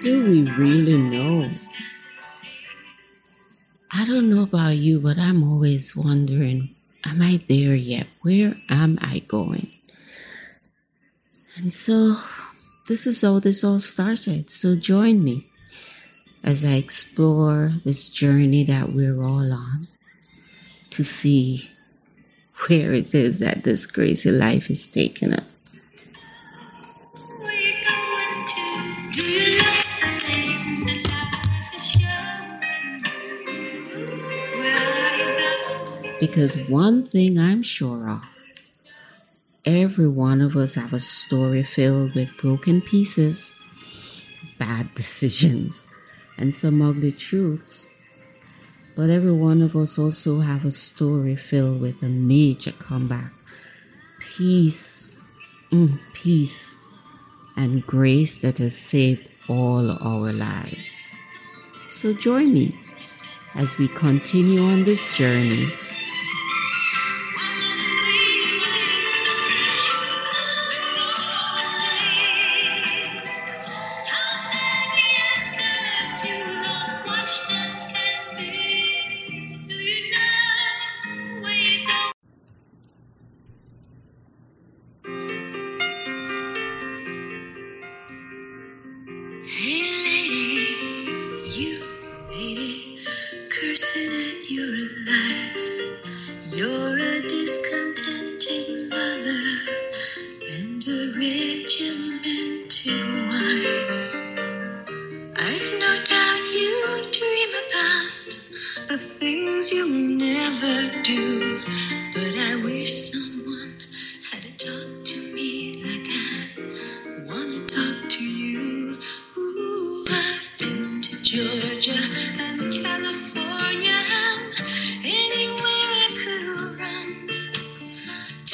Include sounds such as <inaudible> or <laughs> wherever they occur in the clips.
do we really know? I don't know about you, but I'm always wondering am I there yet? Where am I going? And so this is how this all started. So join me as I explore this journey that we're all on to see where it is that this crazy life is taking us. Because one thing I'm sure of, every one of us have a story filled with broken pieces, bad <laughs> decisions, and some ugly truths. But every one of us also have a story filled with a major comeback. Peace, mm, peace, and grace that has saved all our lives. So join me as we continue on this journey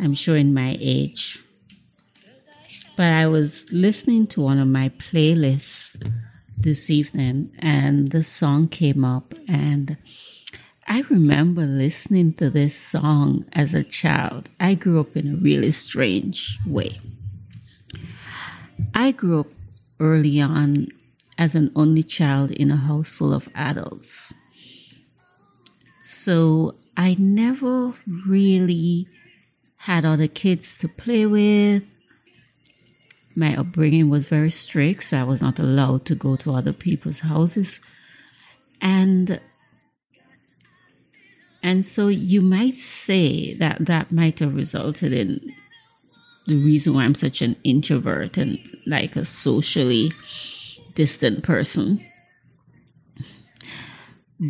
I'm sure in my age. But I was listening to one of my playlists this evening and the song came up and I remember listening to this song as a child. I grew up in a really strange way. I grew up early on as an only child in a house full of adults. So I never really had other kids to play with. My upbringing was very strict, so I was not allowed to go to other people's houses. And and so you might say that that might have resulted in the reason why I'm such an introvert and like a socially distant person.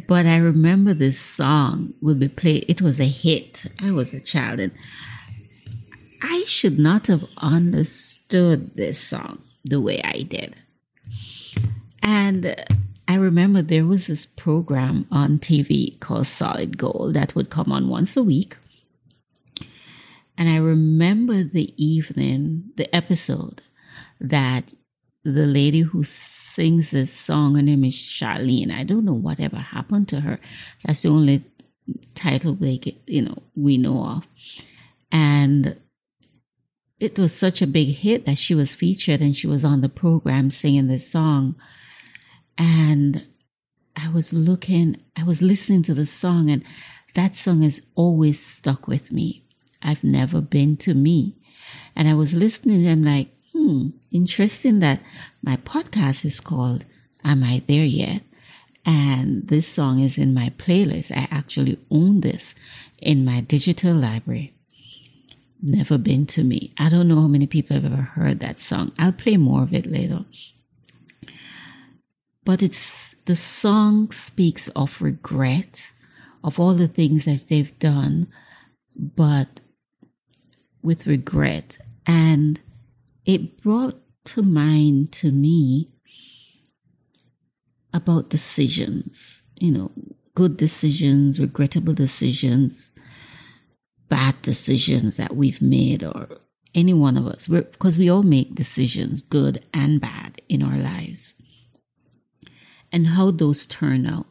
But I remember this song would be played. It was a hit. I was a child and I should not have understood this song the way I did. And I remember there was this program on TV called Solid Gold that would come on once a week. And I remember the evening, the episode that the lady who sings this song, her name is Charlene. I don't know whatever happened to her. That's the only title we get, you know, we know of. And it was such a big hit that she was featured and she was on the program singing this song. And I was looking, I was listening to the song and that song has always stuck with me. I've never been to me. And I was listening and I'm like, hmm, interesting that my podcast is called Am I There Yet? And this song is in my playlist. I actually own this in my digital library. Never been to me. I don't know how many people have ever heard that song. I'll play more of it later. But it's the song speaks of regret, of all the things that they've done, but with regret. And it brought to mind to me about decisions, you know, good decisions, regrettable decisions, bad decisions that we've made, or any one of us, because we all make decisions, good and bad, in our lives. And how those turn out.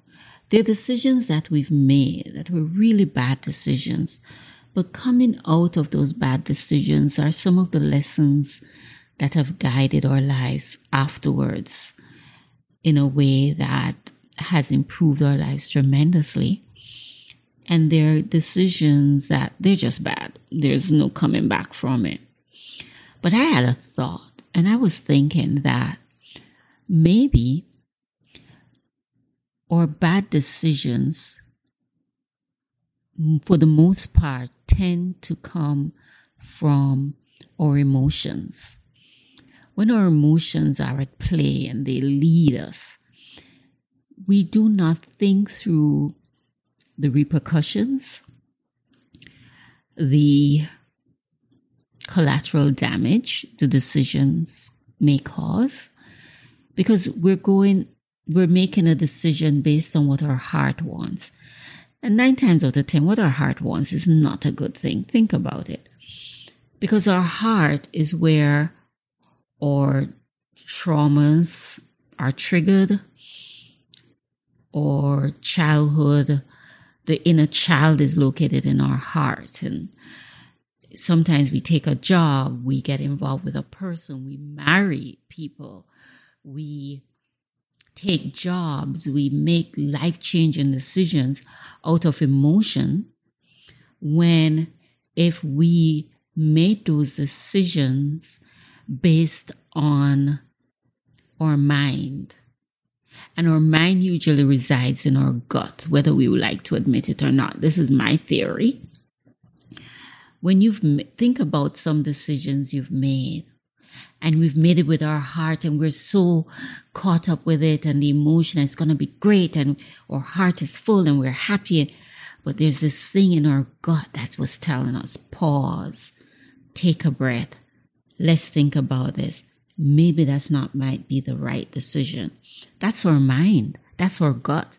They're decisions that we've made that were really bad decisions. But coming out of those bad decisions are some of the lessons that have guided our lives afterwards in a way that has improved our lives tremendously. And they're decisions that they're just bad. There's no coming back from it. But I had a thought, and I was thinking that maybe or bad decisions, for the most part, tend to come from our emotions. When our emotions are at play and they lead us, we do not think through the repercussions, the collateral damage the decisions may cause, because we're going, we're making a decision based on what our heart wants. And nine times out of ten, what our heart wants is not a good thing. Think about it. Because our heart is where our traumas are triggered, or childhood, the inner child is located in our heart. And sometimes we take a job, we get involved with a person, we marry people, we take jobs, we make life changing decisions out of emotion. When if we made those decisions based on our mind, and our mind usually resides in our gut, whether we would like to admit it or not. This is my theory. When you think about some decisions you've made, and we've made it with our heart and we're so caught up with it and the emotion it's going to be great and our heart is full and we're happy but there's this thing in our gut that was telling us pause take a breath let's think about this maybe that's not might be the right decision. That's our mind. That's our gut.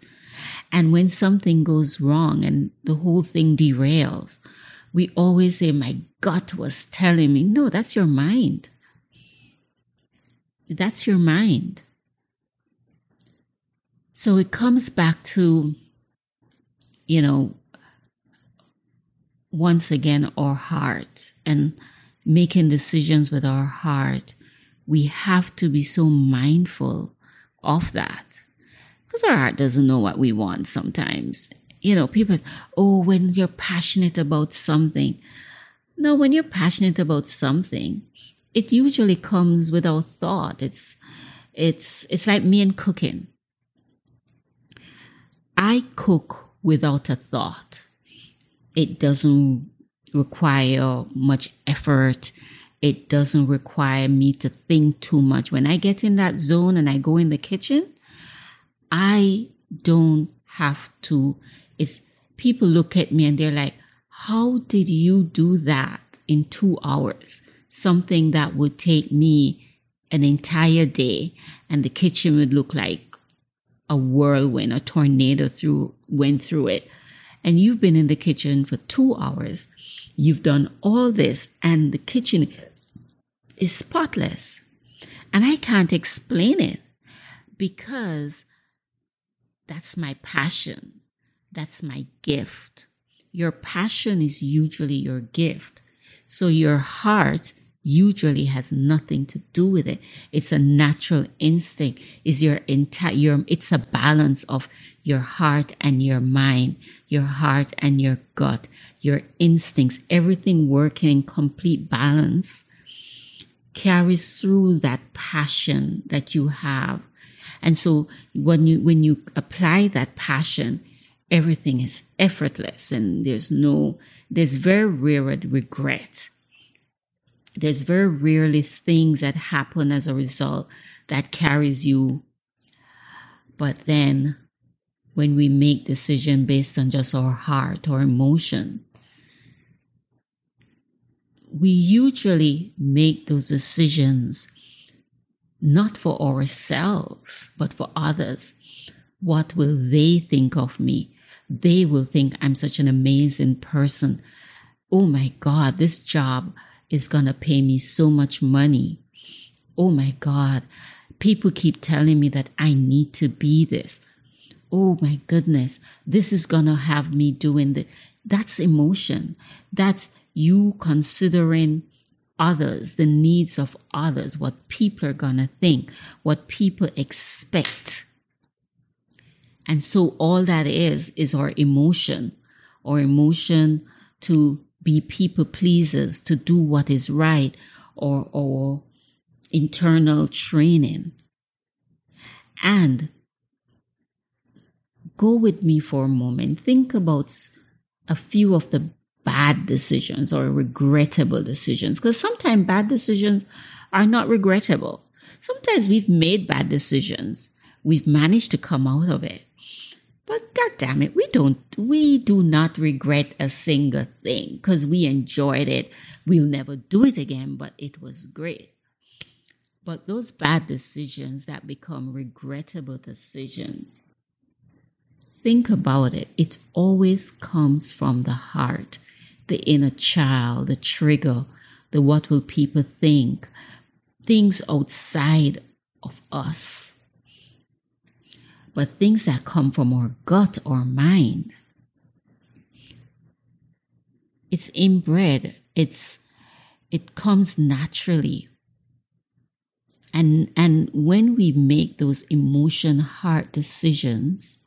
And when something goes wrong and the whole thing derails we always say my gut was telling me. No that's your mind. That's your mind. So it comes back to, you know, once again, our heart and making decisions with our heart. We have to be so mindful of that because our heart doesn't know what we want sometimes. You know, people, oh, when you're passionate about something. No, when you're passionate about something, it usually comes without thought. It's it's it's like me and cooking. I cook without a thought. It doesn't require much effort. It doesn't require me to think too much. When I get in that zone and I go in the kitchen, I don't have to. It's people look at me and they're like, how did you do that in two hours? something that would take me an entire day and the kitchen would look like a whirlwind, a tornado through went through it. And you've been in the kitchen for two hours. You've done all this and the kitchen is spotless. And I can't explain it because that's my passion. That's my gift. Your passion is usually your gift. So your heart usually has nothing to do with it. It's a natural instinct. Is your entire, your, it's a balance of your heart and your mind, your heart and your gut, your instincts, everything working in complete balance carries through that passion that you have. And so when you, when you apply that passion, everything is effortless and there's no, there's very rare regret there's very rarely things that happen as a result that carries you. But then when we make decision based on just our heart or emotion, we usually make those decisions not for ourselves, but for others. What will they think of me? They will think I'm such an amazing person. Oh my God, this job is going to pay me so much money. Oh my God, people keep telling me that I need to be this. Oh my goodness, this is going to have me doing this. That's emotion. That's you considering others, the needs of others, what people are going to think, what people expect. And so all that is, is our emotion, our emotion to be people pleasers, to do what is right, or, or internal training. And go with me for a moment. Think about a few of the bad decisions or regrettable decisions because sometimes bad decisions are not regrettable. Sometimes we've made bad decisions. We've managed to come out of it. But God damn it, we don't, we do not regret a single thing because we enjoyed it. We'll never do it again, but it was great. But those bad decisions that become regrettable decisions, think about it. It always comes from the heart the inner child, the trigger, the what will people think, things outside of us. But things that come from our gut or mind, it's inbred. It's it comes naturally. And and when we make those emotion heart decisions,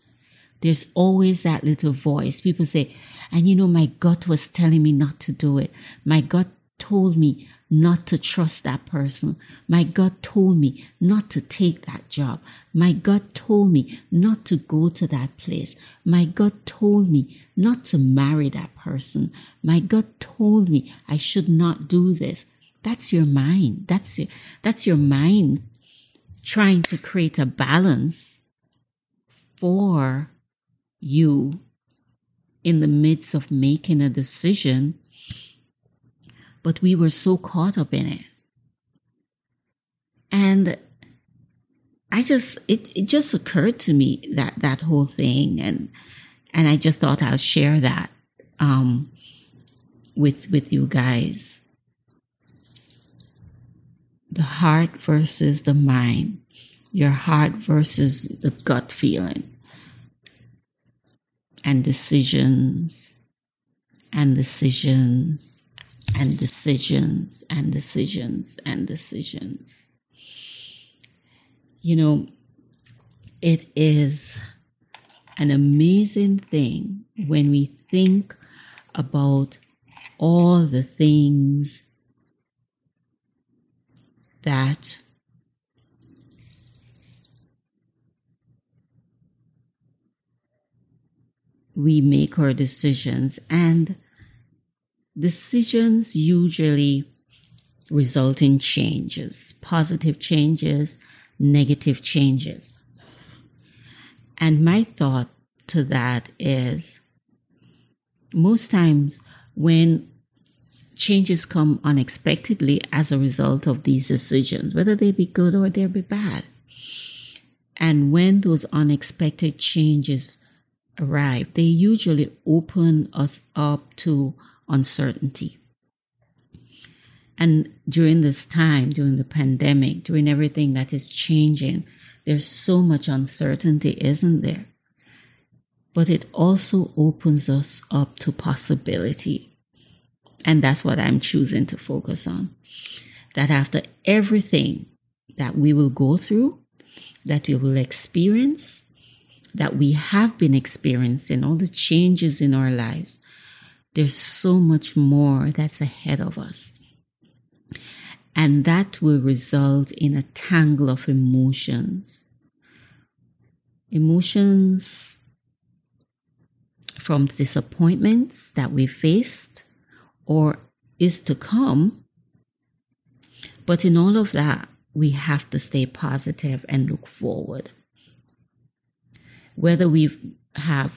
there's always that little voice. People say, and you know, my gut was telling me not to do it. My gut told me not to trust that person. My gut told me not to take that job. My gut told me not to go to that place. My gut told me not to marry that person. My gut told me I should not do this. That's your mind. That's your, that's your mind trying to create a balance for you in the midst of making a decision, but we were so caught up in it. And I just, it, it just occurred to me that, that whole thing. And, and I just thought I'll share that, um, with, with you guys. The heart versus the mind, your heart versus the gut feeling and decisions and decisions and decisions and decisions and decisions. You know, it is an amazing thing when we think about all the things that we make our decisions and decisions usually result in changes, positive changes, negative changes. And my thought to that is most times when changes come unexpectedly as a result of these decisions, whether they be good or they be bad. And when those unexpected changes arrive, they usually open us up to uncertainty. And during this time, during the pandemic, during everything that is changing, there's so much uncertainty, isn't there? But it also opens us up to possibility. And that's what I'm choosing to focus on. That after everything that we will go through, that we will experience, that we have been experiencing, all the changes in our lives, there's so much more that's ahead of us. And that will result in a tangle of emotions. Emotions from disappointments that we faced or is to come. But in all of that, we have to stay positive and look forward whether we have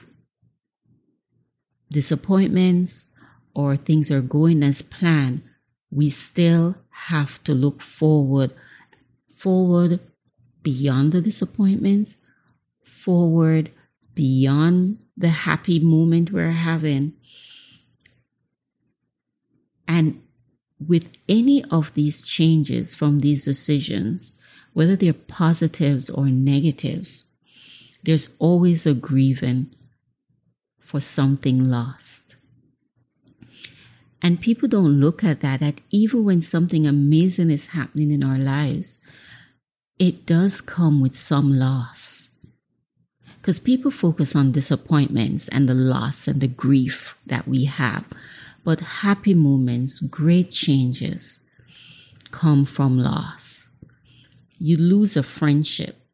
disappointments or things are going as planned, we still have to look forward forward beyond the disappointments, forward beyond the happy moment we're having. And with any of these changes from these decisions, whether they're positives or negatives, there's always a grieving for something lost. And people don't look at that, that even when something amazing is happening in our lives, it does come with some loss. Because people focus on disappointments and the loss and the grief that we have. But happy moments, great changes come from loss. You lose a friendship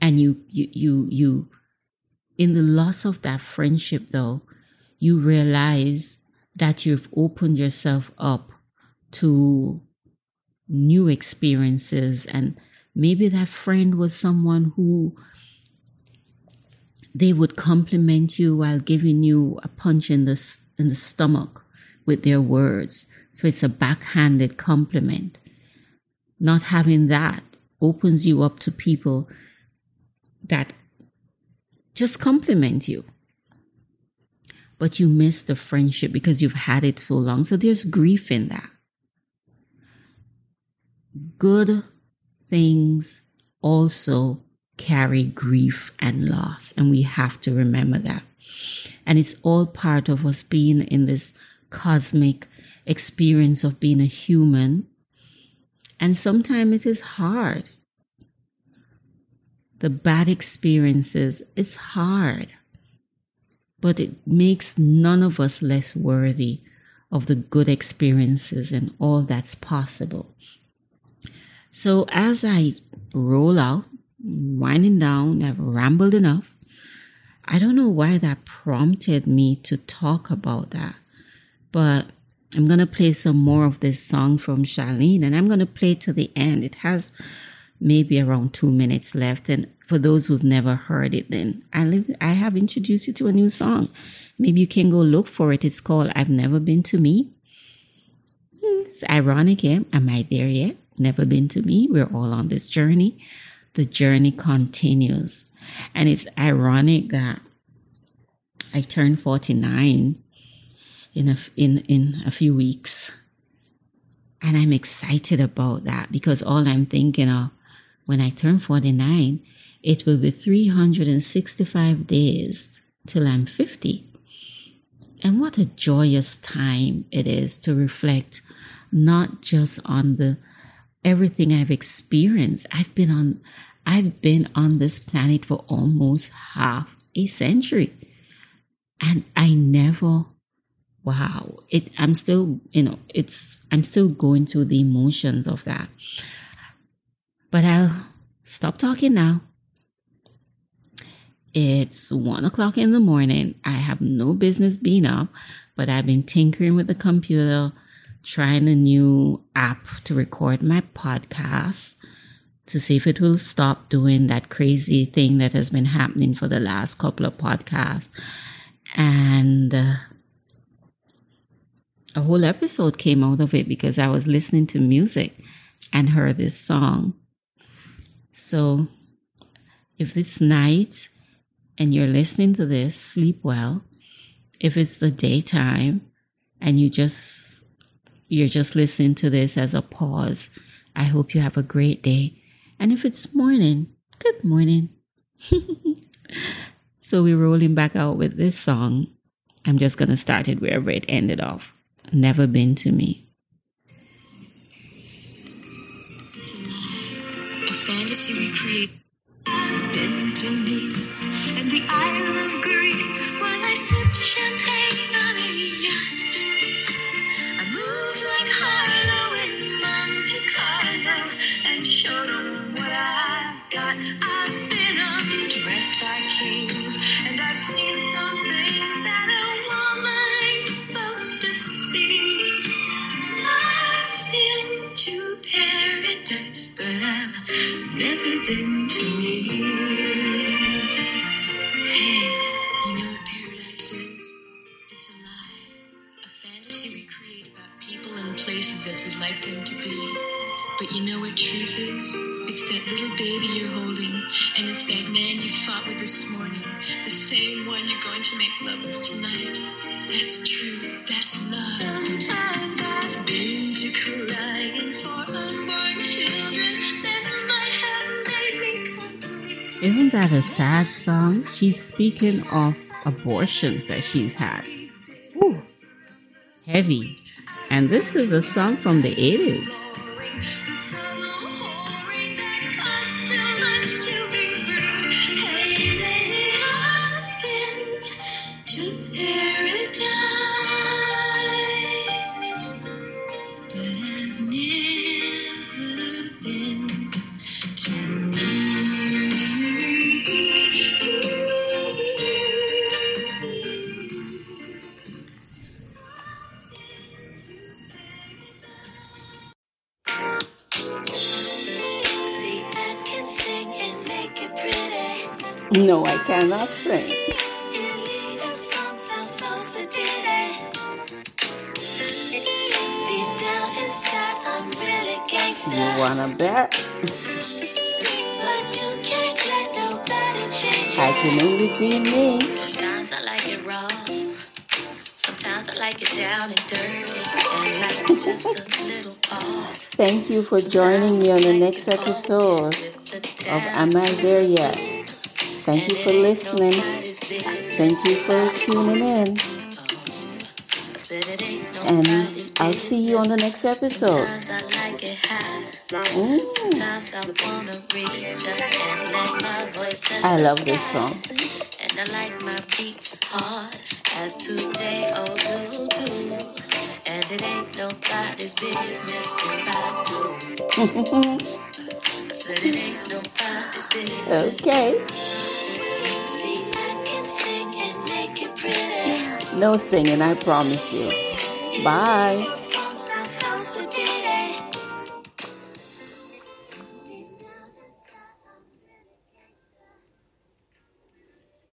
and you, you, you, you, in the loss of that friendship though, you realize that you've opened yourself up to new experiences. And maybe that friend was someone who they would compliment you while giving you a punch in the in the stomach with their words. So it's a backhanded compliment. Not having that opens you up to people that just compliment you but you miss the friendship because you've had it so long. So there's grief in that. Good things also carry grief and loss, and we have to remember that. And it's all part of us being in this cosmic experience of being a human. And sometimes it is hard. The bad experiences, it's hard but it makes none of us less worthy of the good experiences and all that's possible. So as I roll out, winding down, I've rambled enough. I don't know why that prompted me to talk about that, but I'm going to play some more of this song from Charlene and I'm going to play to the end. It has maybe around two minutes left. And for those who've never heard it, then I live, I have introduced you to a new song. Maybe you can go look for it. It's called I've Never Been to Me. Hmm, it's ironic, yeah? Am I there yet? Never been to me. We're all on this journey. The journey continues. And it's ironic that I turned 49 in a, in, in a few weeks. And I'm excited about that because all I'm thinking of when I turn 49, it will be 365 days till I'm 50. And what a joyous time it is to reflect not just on the everything I've experienced. I've been on I've been on this planet for almost half a century. And I never wow, it I'm still, you know, it's I'm still going through the emotions of that. But I'll stop talking now. It's one o'clock in the morning. I have no business being up, but I've been tinkering with the computer, trying a new app to record my podcast to see if it will stop doing that crazy thing that has been happening for the last couple of podcasts. And uh, a whole episode came out of it because I was listening to music and heard this song. So if it's night and you're listening to this, sleep well. If it's the daytime and you just you're just listening to this as a pause, I hope you have a great day. And if it's morning, good morning. <laughs> so we're rolling back out with this song. I'm just going to start it wherever it ended off. Never been to me. Fantasy we create. I've been to Nice and the Isle of Greece while I sip champagne that little baby you're holding, and it's that man you fought with this morning, the same one you're going to make love with tonight. That's true. That's love. Sometimes I've been to crying for unborn children that might have made me complete. Isn't that a sad song? She's speaking of abortions that she's had. Ooh, heavy. And this is a song from the 80s. No, I cannot sing. You wanna bet? I can only be me. Sometimes I like it raw. Sometimes I like it down and dirty. And like just a little off. Thank you for joining me on the next episode of Am I There Yet? Thank you for listening. Thank you for tuning in. And I'll see you on the next episode. Mm. I love this song. And I like my beats hard as today oh do do. And it ain't nobody's business if I do. I said it ain't nobody's business. Okay. No singing, I promise you. Bye.